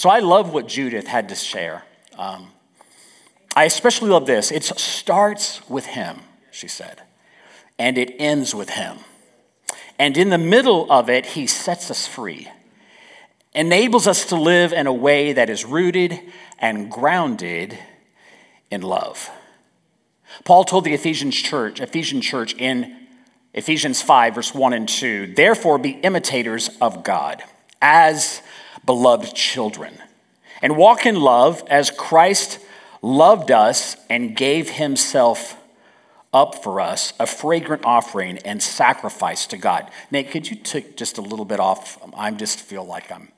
So I love what Judith had to share. Um, I especially love this. It starts with him, she said, and it ends with him. And in the middle of it, he sets us free, enables us to live in a way that is rooted and grounded in love. Paul told the Ephesians church, Ephesian church in Ephesians 5, verse 1 and 2, therefore be imitators of God as beloved children, and walk in love as Christ loved us and gave himself up for us, a fragrant offering and sacrifice to God. Nate, could you take just a little bit off? I just feel like I'm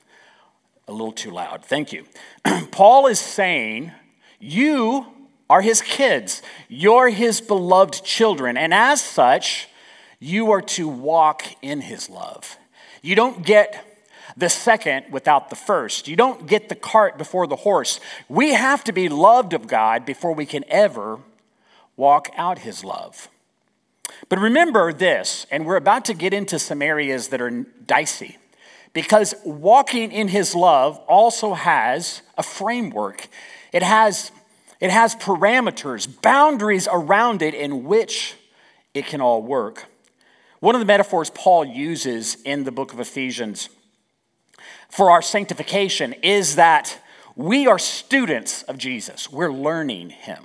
a little too loud. Thank you. Paul is saying, You are his kids, you're his beloved children, and as such, you are to walk in his love. You don't get the second without the first. You don't get the cart before the horse. We have to be loved of God before we can ever walk out his love. But remember this, and we're about to get into some areas that are dicey, because walking in his love also has a framework. It has, it has parameters, boundaries around it in which it can all work. One of the metaphors Paul uses in the book of Ephesians for our sanctification is that we are students of Jesus. We're learning him,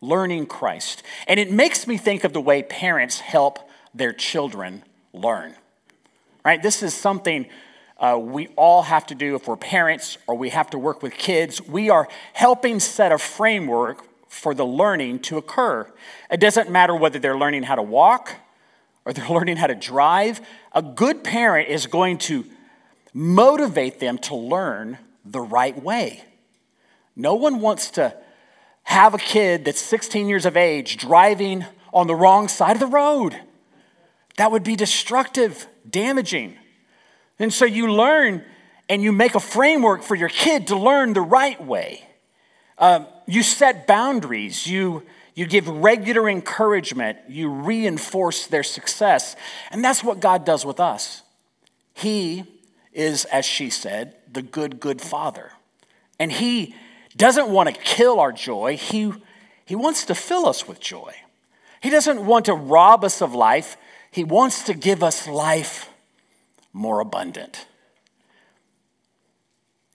learning Christ. And it makes me think of the way parents help their children learn. Right? This is something uh, we all have to do if we're parents or we have to work with kids. We are helping set a framework for the learning to occur. It doesn't matter whether they're learning how to walk or they're learning how to drive. A good parent is going to motivate them to learn the right way. No one wants to have a kid that's 16 years of age driving on the wrong side of the road. That would be destructive, damaging. And so you learn and you make a framework for your kid to learn the right way. Um, you set boundaries, you, you give regular encouragement, you reinforce their success. And that's what God does with us. He is, as she said, the good, good father. And he doesn't want to kill our joy, he, he wants to fill us with joy. He doesn't want to rob us of life, he wants to give us life more abundant.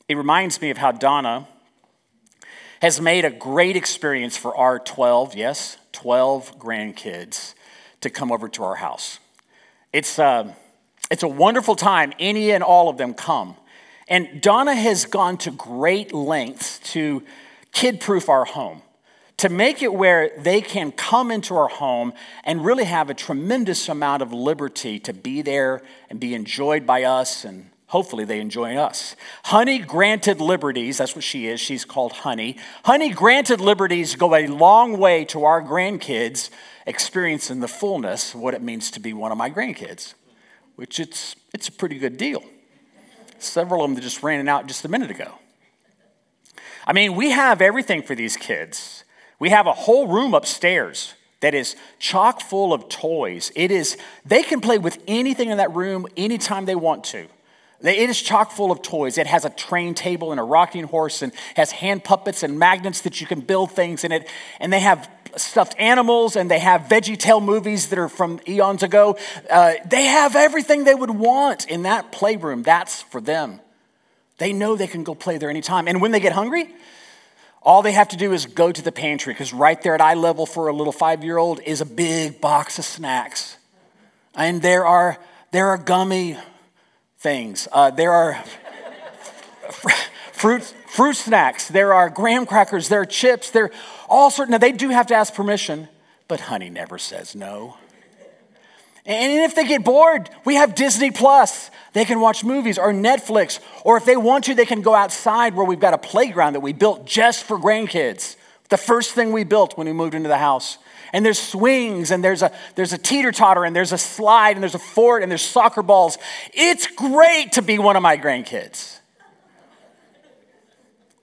It reminds me of how Donna has made a great experience for our 12, yes, 12 grandkids to come over to our house. It's, uh, it's a wonderful time. Any and all of them come. And Donna has gone to great lengths to kid proof our home, to make it where they can come into our home and really have a tremendous amount of liberty to be there and be enjoyed by us and hopefully they enjoy us. Honey granted liberties, that's what she is, she's called Honey. Honey granted liberties go a long way to our grandkids experiencing the fullness of what it means to be one of my grandkids which it's, it's a pretty good deal. Several of them just ran out just a minute ago. I mean, we have everything for these kids. We have a whole room upstairs that is chock full of toys. It is, they can play with anything in that room anytime they want to. It is chock full of toys. It has a train table and a rocking horse and has hand puppets and magnets that you can build things in it. And they have stuffed animals and they have veggie tale movies that are from eons ago. Uh, they have everything they would want in that playroom. That's for them. They know they can go play there anytime. And when they get hungry, all they have to do is go to the pantry because right there at eye level for a little five year old is a big box of snacks. And there are, there are gummy things. Uh, there are fruit, fruit snacks. There are graham crackers. There are chips. There are all sorts. Now, they do have to ask permission, but honey never says no. And if they get bored, we have Disney Plus. They can watch movies or Netflix, or if they want to, they can go outside where we've got a playground that we built just for grandkids. The first thing we built when we moved into the house and there's swings and there's a there's a teeter totter and there's a slide and there's a fort and there's soccer balls. It's great to be one of my grandkids.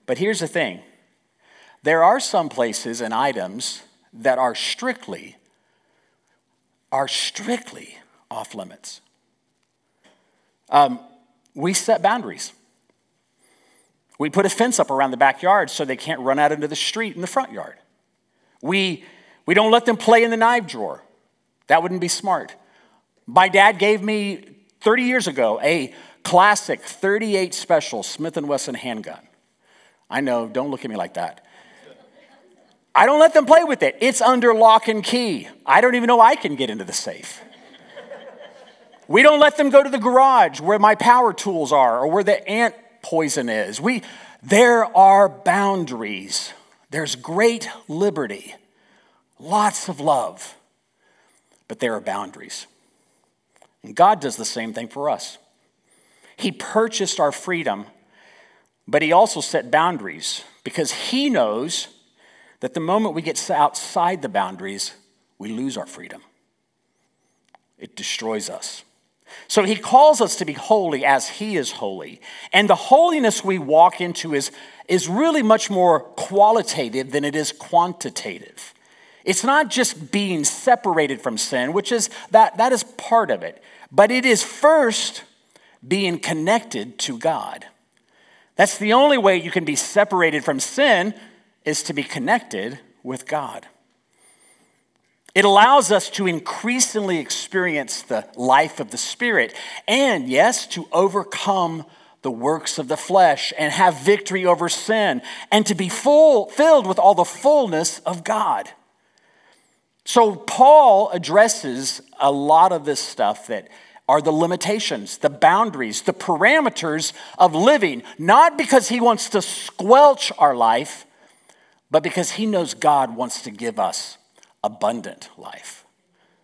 But here's the thing. There are some places and items that are strictly are strictly off limits. Um, we set boundaries. We put a fence up around the backyard so they can't run out into the street in the front yard. We, we don't let them play in the knife drawer. That wouldn't be smart. My dad gave me 30 years ago a classic 38 special Smith & Wesson handgun. I know, don't look at me like that. I don't let them play with it. It's under lock and key. I don't even know I can get into the safe. We don't let them go to the garage where my power tools are or where the ant poison is. We, there are boundaries. There's great liberty, lots of love, but there are boundaries. And God does the same thing for us. He purchased our freedom, but He also set boundaries because He knows that the moment we get outside the boundaries, we lose our freedom. It destroys us. So he calls us to be holy as he is holy. And the holiness we walk into is, is really much more qualitative than it is quantitative. It's not just being separated from sin, which is that, that is part of it, but it is first being connected to God. That's the only way you can be separated from sin is to be connected with God. It allows us to increasingly experience the life of the Spirit and, yes, to overcome the works of the flesh and have victory over sin and to be full, filled with all the fullness of God. So, Paul addresses a lot of this stuff that are the limitations, the boundaries, the parameters of living, not because he wants to squelch our life, but because he knows God wants to give us abundant life.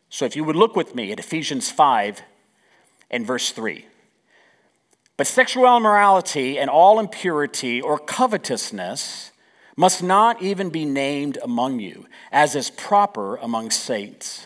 So, if you would look with me at Ephesians 5 and verse 3. But sexual immorality and all impurity or covetousness must not even be named among you, as is proper among saints.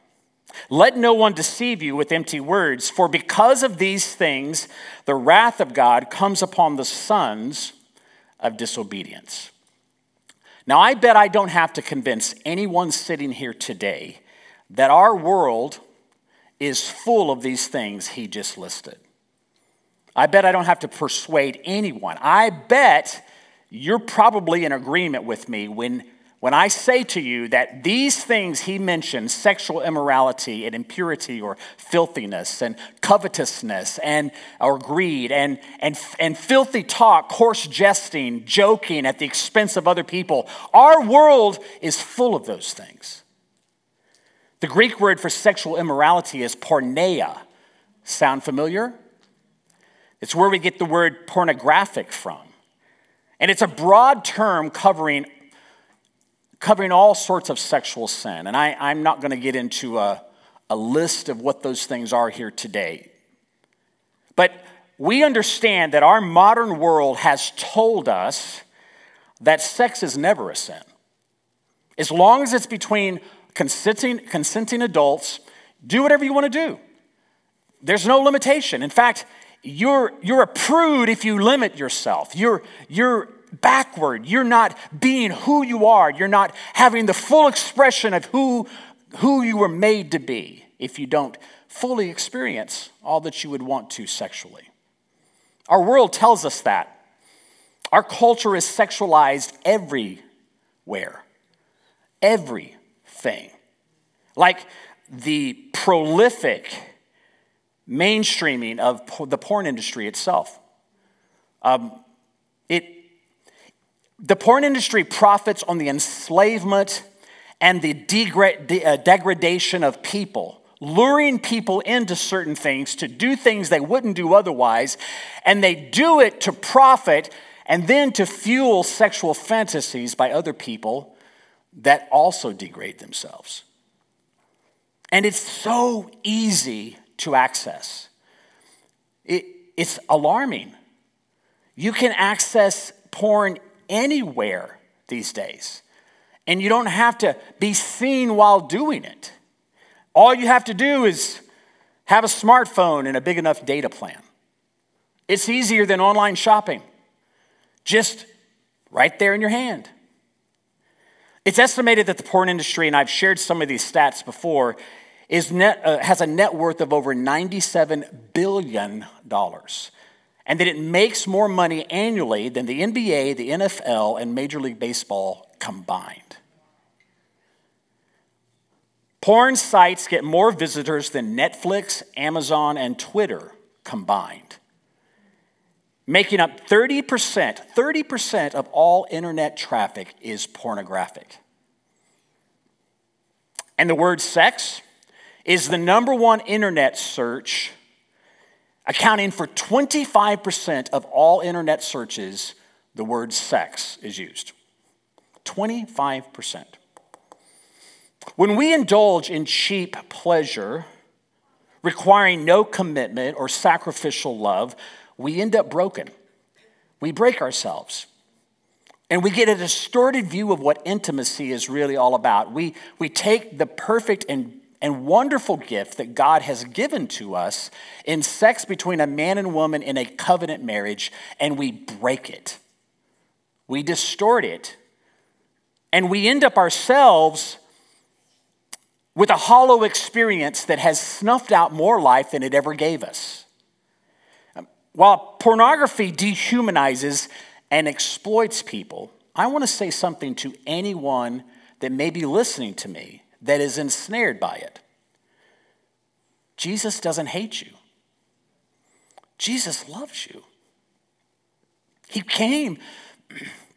Let no one deceive you with empty words, for because of these things, the wrath of God comes upon the sons of disobedience. Now, I bet I don't have to convince anyone sitting here today that our world is full of these things he just listed. I bet I don't have to persuade anyone. I bet you're probably in agreement with me when when I say to you that these things he mentions sexual immorality and impurity or filthiness and covetousness and or greed and, and, and filthy talk, coarse jesting, joking at the expense of other people, our world is full of those things. The Greek word for sexual immorality is porneia. Sound familiar? It's where we get the word pornographic from. And it's a broad term covering covering all sorts of sexual sin. And I, I'm not going to get into a, a list of what those things are here today. But we understand that our modern world has told us that sex is never a sin. As long as it's between consenting, consenting adults, do whatever you want to do. There's no limitation. In fact, you're, you're a prude if you limit yourself. You're, you're backward. You're not being who you are. You're not having the full expression of who, who you were made to be if you don't fully experience all that you would want to sexually. Our world tells us that. Our culture is sexualized everywhere, everything. Like the prolific mainstreaming of the porn industry itself. Um, it, the porn industry profits on the enslavement and the uh, degradation of people, luring people into certain things to do things they wouldn't do otherwise, and they do it to profit and then to fuel sexual fantasies by other people that also degrade themselves. And it's so easy to access. It, it's alarming. You can access porn anywhere these days. and you don't have to be seen while doing it. All you have to do is have a smartphone and a big enough data plan. It's easier than online shopping, just right there in your hand. It's estimated that the porn industry, and I've shared some of these stats before, is net, uh, has a net worth of over $97 billion, and that it makes more money annually than the NBA, the NFL, and Major League Baseball combined. Porn sites get more visitors than Netflix, Amazon, and Twitter combined, making up 30%. 30% of all internet traffic is pornographic. And the word sex is the number one internet search, accounting for 25% of all internet searches, the word sex is used. 25%. When we indulge in cheap pleasure, requiring no commitment or sacrificial love, we end up broken. We break ourselves. And we get a distorted view of what intimacy is really all about. We, we take the perfect and, and wonderful gift that God has given to us in sex between a man and woman in a covenant marriage and we break it. We distort it. And we end up ourselves with a hollow experience that has snuffed out more life than it ever gave us. Um, while pornography dehumanizes and exploits people, I want to say something to anyone that may be listening to me that is ensnared by it. Jesus doesn't hate you, Jesus loves you. He came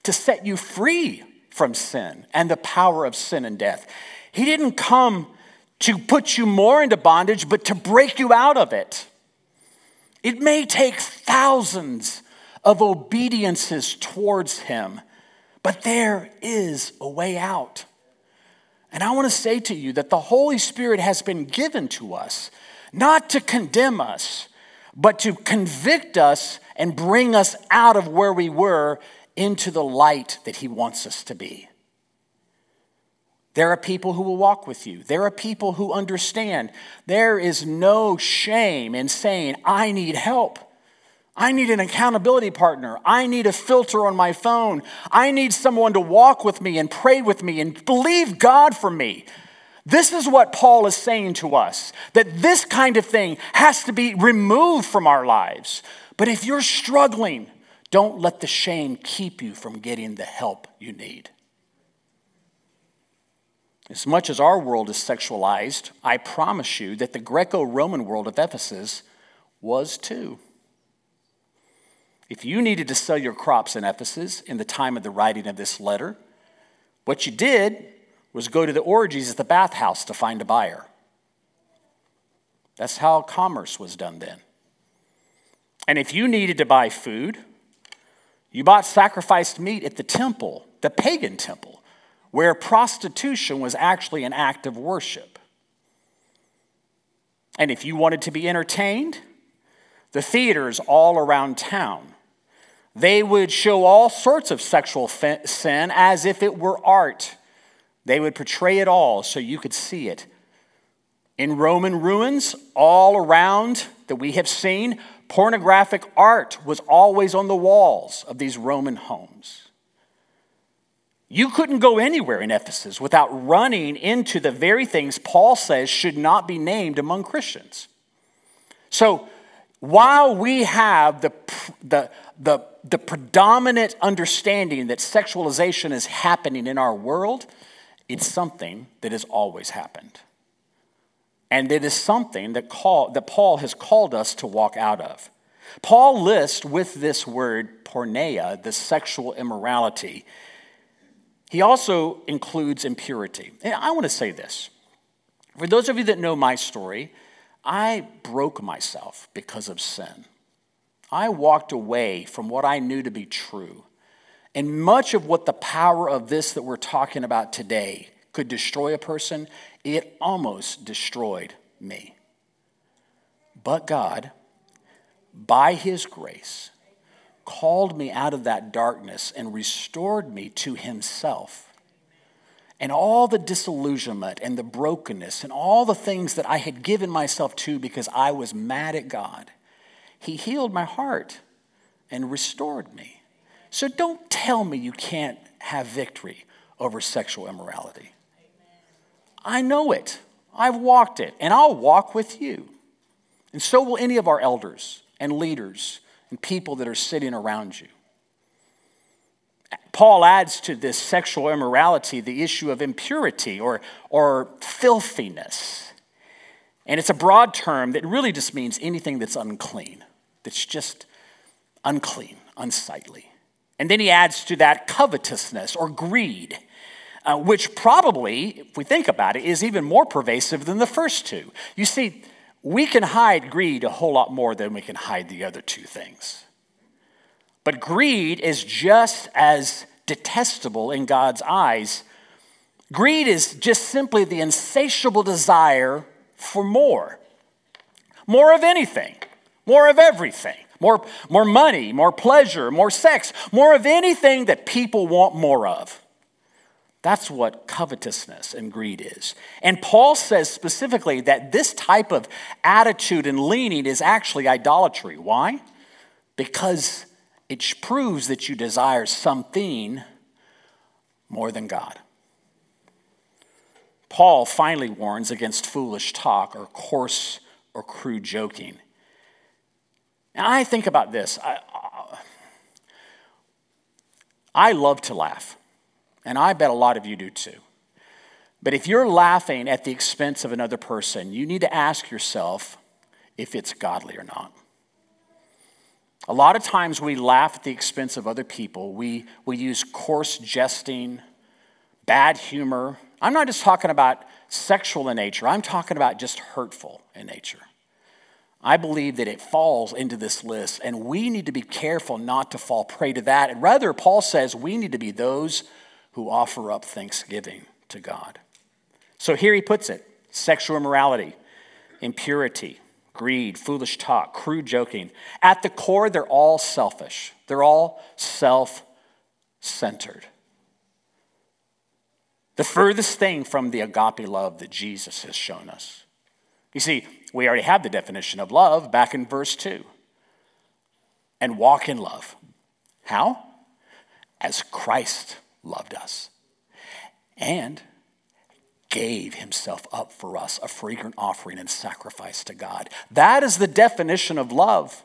to set you free from sin and the power of sin and death. He didn't come to put you more into bondage, but to break you out of it. It may take thousands of obediences towards Him, but there is a way out. And I want to say to you that the Holy Spirit has been given to us, not to condemn us, but to convict us and bring us out of where we were into the light that He wants us to be. There are people who will walk with you. There are people who understand. There is no shame in saying, I need help. I need an accountability partner. I need a filter on my phone. I need someone to walk with me and pray with me and believe God for me. This is what Paul is saying to us that this kind of thing has to be removed from our lives. But if you're struggling, don't let the shame keep you from getting the help you need. As much as our world is sexualized, I promise you that the Greco Roman world of Ephesus was too. If you needed to sell your crops in Ephesus in the time of the writing of this letter, what you did was go to the orgies at the bathhouse to find a buyer. That's how commerce was done then. And if you needed to buy food, you bought sacrificed meat at the temple, the pagan temple where prostitution was actually an act of worship. And if you wanted to be entertained, the theaters all around town, they would show all sorts of sexual sin as if it were art. They would portray it all so you could see it. In Roman ruins, all around that we have seen, pornographic art was always on the walls of these Roman homes. You couldn't go anywhere in Ephesus without running into the very things Paul says should not be named among Christians. So, while we have the, the, the, the predominant understanding that sexualization is happening in our world, it's something that has always happened. And it is something that, call, that Paul has called us to walk out of. Paul lists with this word porneia, the sexual immorality, he also includes impurity. And I want to say this. For those of you that know my story, I broke myself because of sin. I walked away from what I knew to be true. And much of what the power of this that we're talking about today could destroy a person, it almost destroyed me. But God, by His grace, called me out of that darkness and restored me to himself. and all the disillusionment and the brokenness and all the things that I had given myself to because I was mad at God, He healed my heart and restored me. So don't tell me you can't have victory over sexual immorality. I know it. I've walked it, and I'll walk with you. And so will any of our elders and leaders and people that are sitting around you. Paul adds to this sexual immorality the issue of impurity or, or filthiness. And it's a broad term that really just means anything that's unclean, that's just unclean, unsightly. And then he adds to that covetousness or greed, uh, which probably, if we think about it, is even more pervasive than the first two. You see, we can hide greed a whole lot more than we can hide the other two things. But greed is just as detestable in God's eyes. Greed is just simply the insatiable desire for more more of anything, more of everything. More, more money, more pleasure, more sex, more of anything that people want more of. That's what covetousness and greed is. And Paul says specifically that this type of attitude and leaning is actually idolatry. Why? Because it proves that you desire something more than God. Paul finally warns against foolish talk or coarse or crude joking. And I think about this. I, I love to laugh, and I bet a lot of you do too. But if you're laughing at the expense of another person, you need to ask yourself if it's godly or not. A lot of times we laugh at the expense of other people. We, we use coarse jesting, bad humor. I'm not just talking about sexual in nature, I'm talking about just hurtful in nature. I believe that it falls into this list, and we need to be careful not to fall prey to that. And rather, Paul says we need to be those who offer up thanksgiving to God. So here he puts it sexual immorality, impurity, greed, foolish talk, crude joking. At the core, they're all selfish, they're all self centered. The furthest thing from the agape love that Jesus has shown us. You see, we already have the definition of love back in verse 2. And walk in love. How? As Christ loved us and gave himself up for us, a fragrant offering and sacrifice to God. That is the definition of love.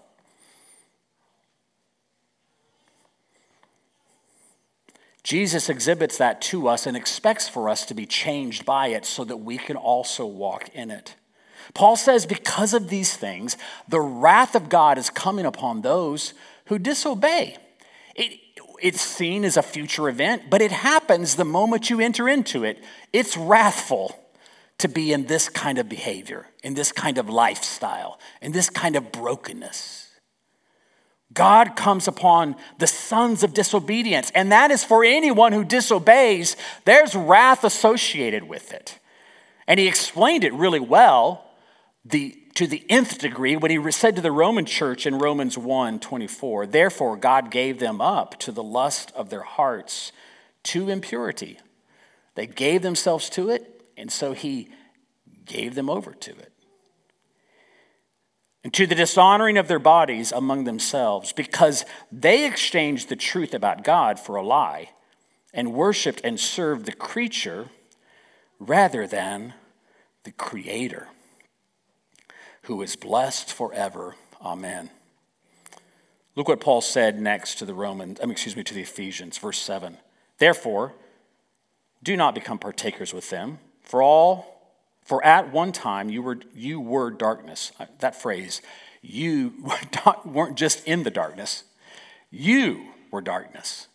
Jesus exhibits that to us and expects for us to be changed by it so that we can also walk in it. Paul says, because of these things, the wrath of God is coming upon those who disobey. It, it's seen as a future event, but it happens the moment you enter into it. It's wrathful to be in this kind of behavior, in this kind of lifestyle, in this kind of brokenness. God comes upon the sons of disobedience, and that is for anyone who disobeys, there's wrath associated with it. And he explained it really well the, to the nth degree what he said to the Roman church in Romans 1 24, Therefore, God gave them up to the lust of their hearts to impurity. They gave themselves to it, and so he gave them over to it. And to the dishonoring of their bodies among themselves, because they exchanged the truth about God for a lie and worshiped and served the creature rather than the Creator who is blessed forever. Amen. Look what Paul said next to the Romans, I mean, excuse me, to the Ephesians, verse 7. Therefore, do not become partakers with them, for all, for at one time you were, you were darkness. Uh, that phrase, you weren't just in the darkness, you were darkness.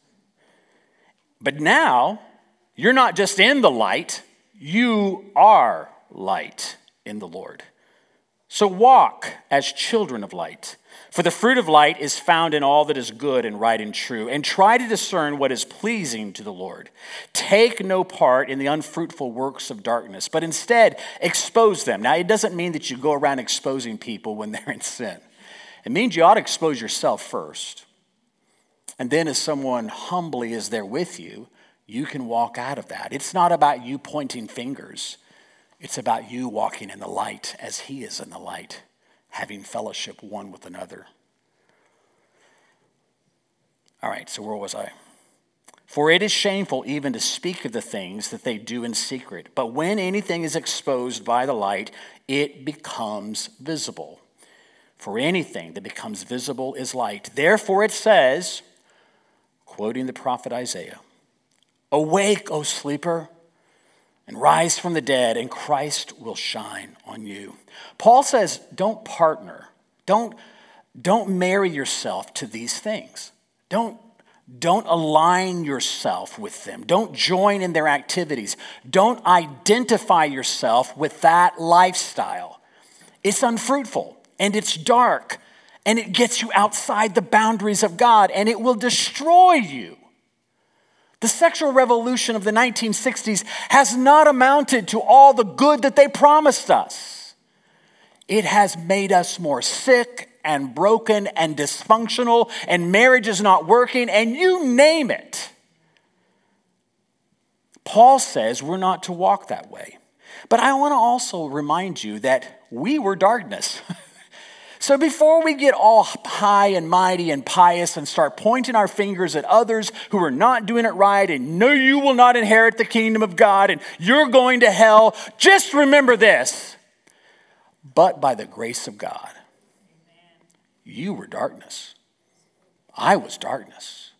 But now, you're not just in the light, you are light in the Lord. So walk as children of light. For the fruit of light is found in all that is good and right and true, and try to discern what is pleasing to the Lord. Take no part in the unfruitful works of darkness, but instead expose them. Now, it doesn't mean that you go around exposing people when they're in sin, it means you ought to expose yourself first. And then, as someone humbly is there with you, you can walk out of that. It's not about you pointing fingers, it's about you walking in the light as He is in the light, having fellowship one with another. All right, so where was I? For it is shameful even to speak of the things that they do in secret. But when anything is exposed by the light, it becomes visible. For anything that becomes visible is light. Therefore, it says, quoting the prophet Isaiah Awake, O sleeper, and rise from the dead, and Christ will shine on you. Paul says, Don't partner, don't, don't marry yourself to these things. Don't don't align yourself with them. Don't join in their activities. Don't identify yourself with that lifestyle. It's unfruitful and it's dark and it gets you outside the boundaries of God and it will destroy you. The sexual revolution of the 1960s has not amounted to all the good that they promised us. It has made us more sick and broken and dysfunctional, and marriage is not working, and you name it. Paul says we're not to walk that way. But I want to also remind you that we were darkness. so before we get all high and mighty and pious and start pointing our fingers at others who are not doing it right and no, you will not inherit the kingdom of God and you're going to hell, just remember this. But by the grace of God, you were darkness. I was darkness.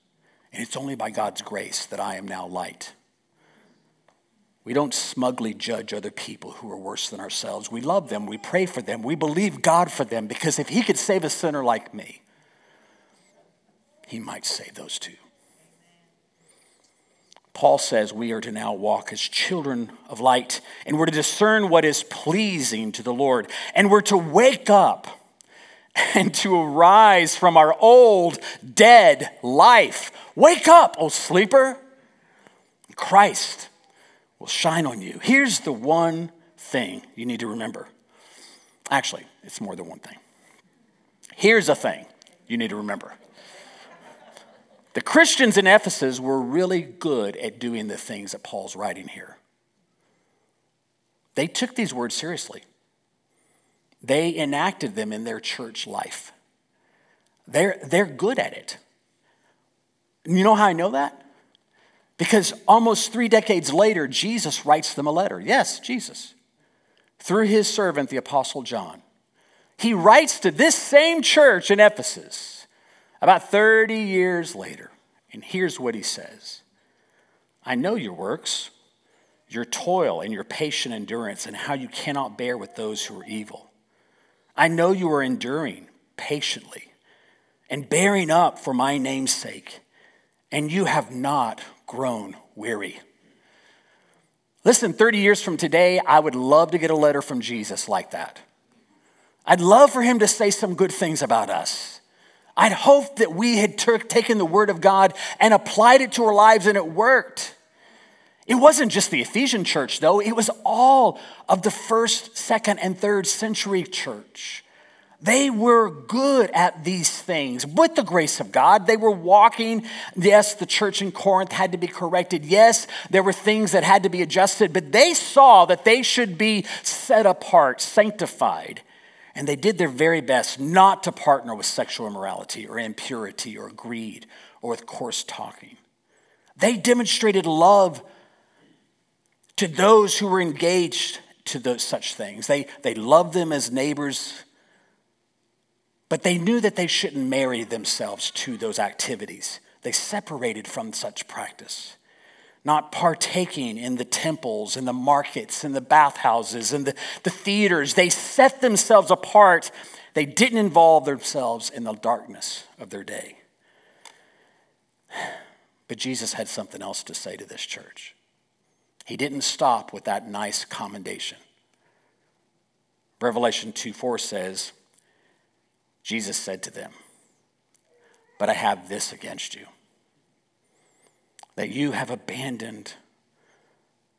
And it's only by God's grace that I am now light. We don't smugly judge other people who are worse than ourselves. We love them, we pray for them, we believe God for them because if He could save a sinner like me, He might save those too. Paul says we are to now walk as children of light and we're to discern what is pleasing to the Lord and we're to wake up and to arise from our old, dead life. Wake up, O sleeper. Christ will shine on you. Here's the one thing you need to remember. Actually, it's more than one thing. Here's a thing you need to remember. The Christians in Ephesus were really good at doing the things that Paul's writing here. They took these words seriously they enacted them in their church life. They're, they're good at it. You know how I know that? Because almost three decades later, Jesus writes them a letter. Yes, Jesus. Through his servant, the Apostle John. He writes to this same church in Ephesus about 30 years later. And here's what he says I know your works, your toil, and your patient endurance, and how you cannot bear with those who are evil. I know you are enduring patiently and bearing up for my name's sake, and you have not grown weary. Listen, 30 years from today, I would love to get a letter from Jesus like that. I'd love for him to say some good things about us. I'd hope that we had taken the word of God and applied it to our lives and it worked. It wasn't just the Ephesian church, though, it was all of the first, second, and third century church. They were good at these things with the grace of God. They were walking. Yes, the church in Corinth had to be corrected. Yes, there were things that had to be adjusted, but they saw that they should be set apart, sanctified. And they did their very best not to partner with sexual immorality or impurity or greed or with coarse talking. They demonstrated love to those who were engaged to those such things. They, they loved them as neighbors, but they knew that they shouldn't marry themselves to those activities. They separated from such practice, not partaking in the temples and the markets and the bathhouses and the, the theaters. They set themselves apart. They didn't involve themselves in the darkness of their day. But Jesus had something else to say to this church. He didn't stop with that nice commendation. Revelation 2 4 says, Jesus said to them, But I have this against you, that you have abandoned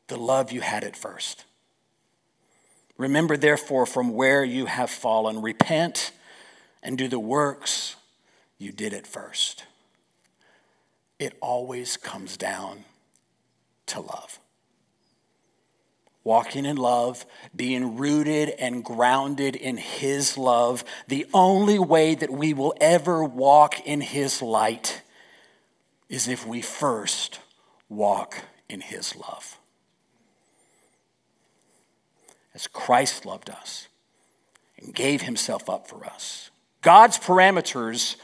the love you had at first. Remember, therefore, from where you have fallen, repent and do the works you did at first. It always comes down to love. Walking in love, being rooted and grounded in His love, the only way that we will ever walk in His light is if we first walk in His love. As Christ loved us and gave Himself up for us. God's parameters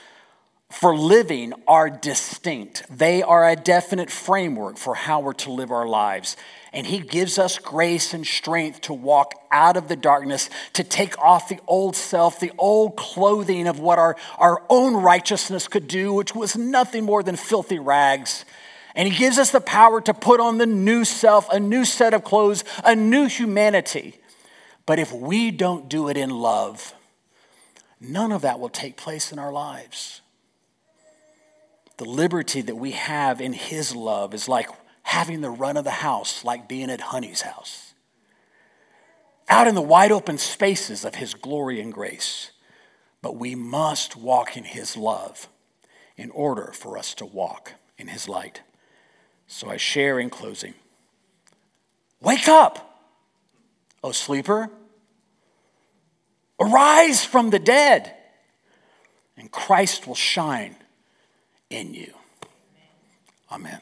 for living are distinct. They are a definite framework for how we're to live our lives. And He gives us grace and strength to walk out of the darkness, to take off the old self, the old clothing of what our, our own righteousness could do, which was nothing more than filthy rags. And He gives us the power to put on the new self, a new set of clothes, a new humanity. But if we don't do it in love, none of that will take place in our lives. The liberty that we have in His love is like having the run of the house, like being at Honey's house. Out in the wide open spaces of His glory and grace. But we must walk in His love in order for us to walk in His light. So I share in closing Wake up, O sleeper. Arise from the dead, and Christ will shine in you. Amen.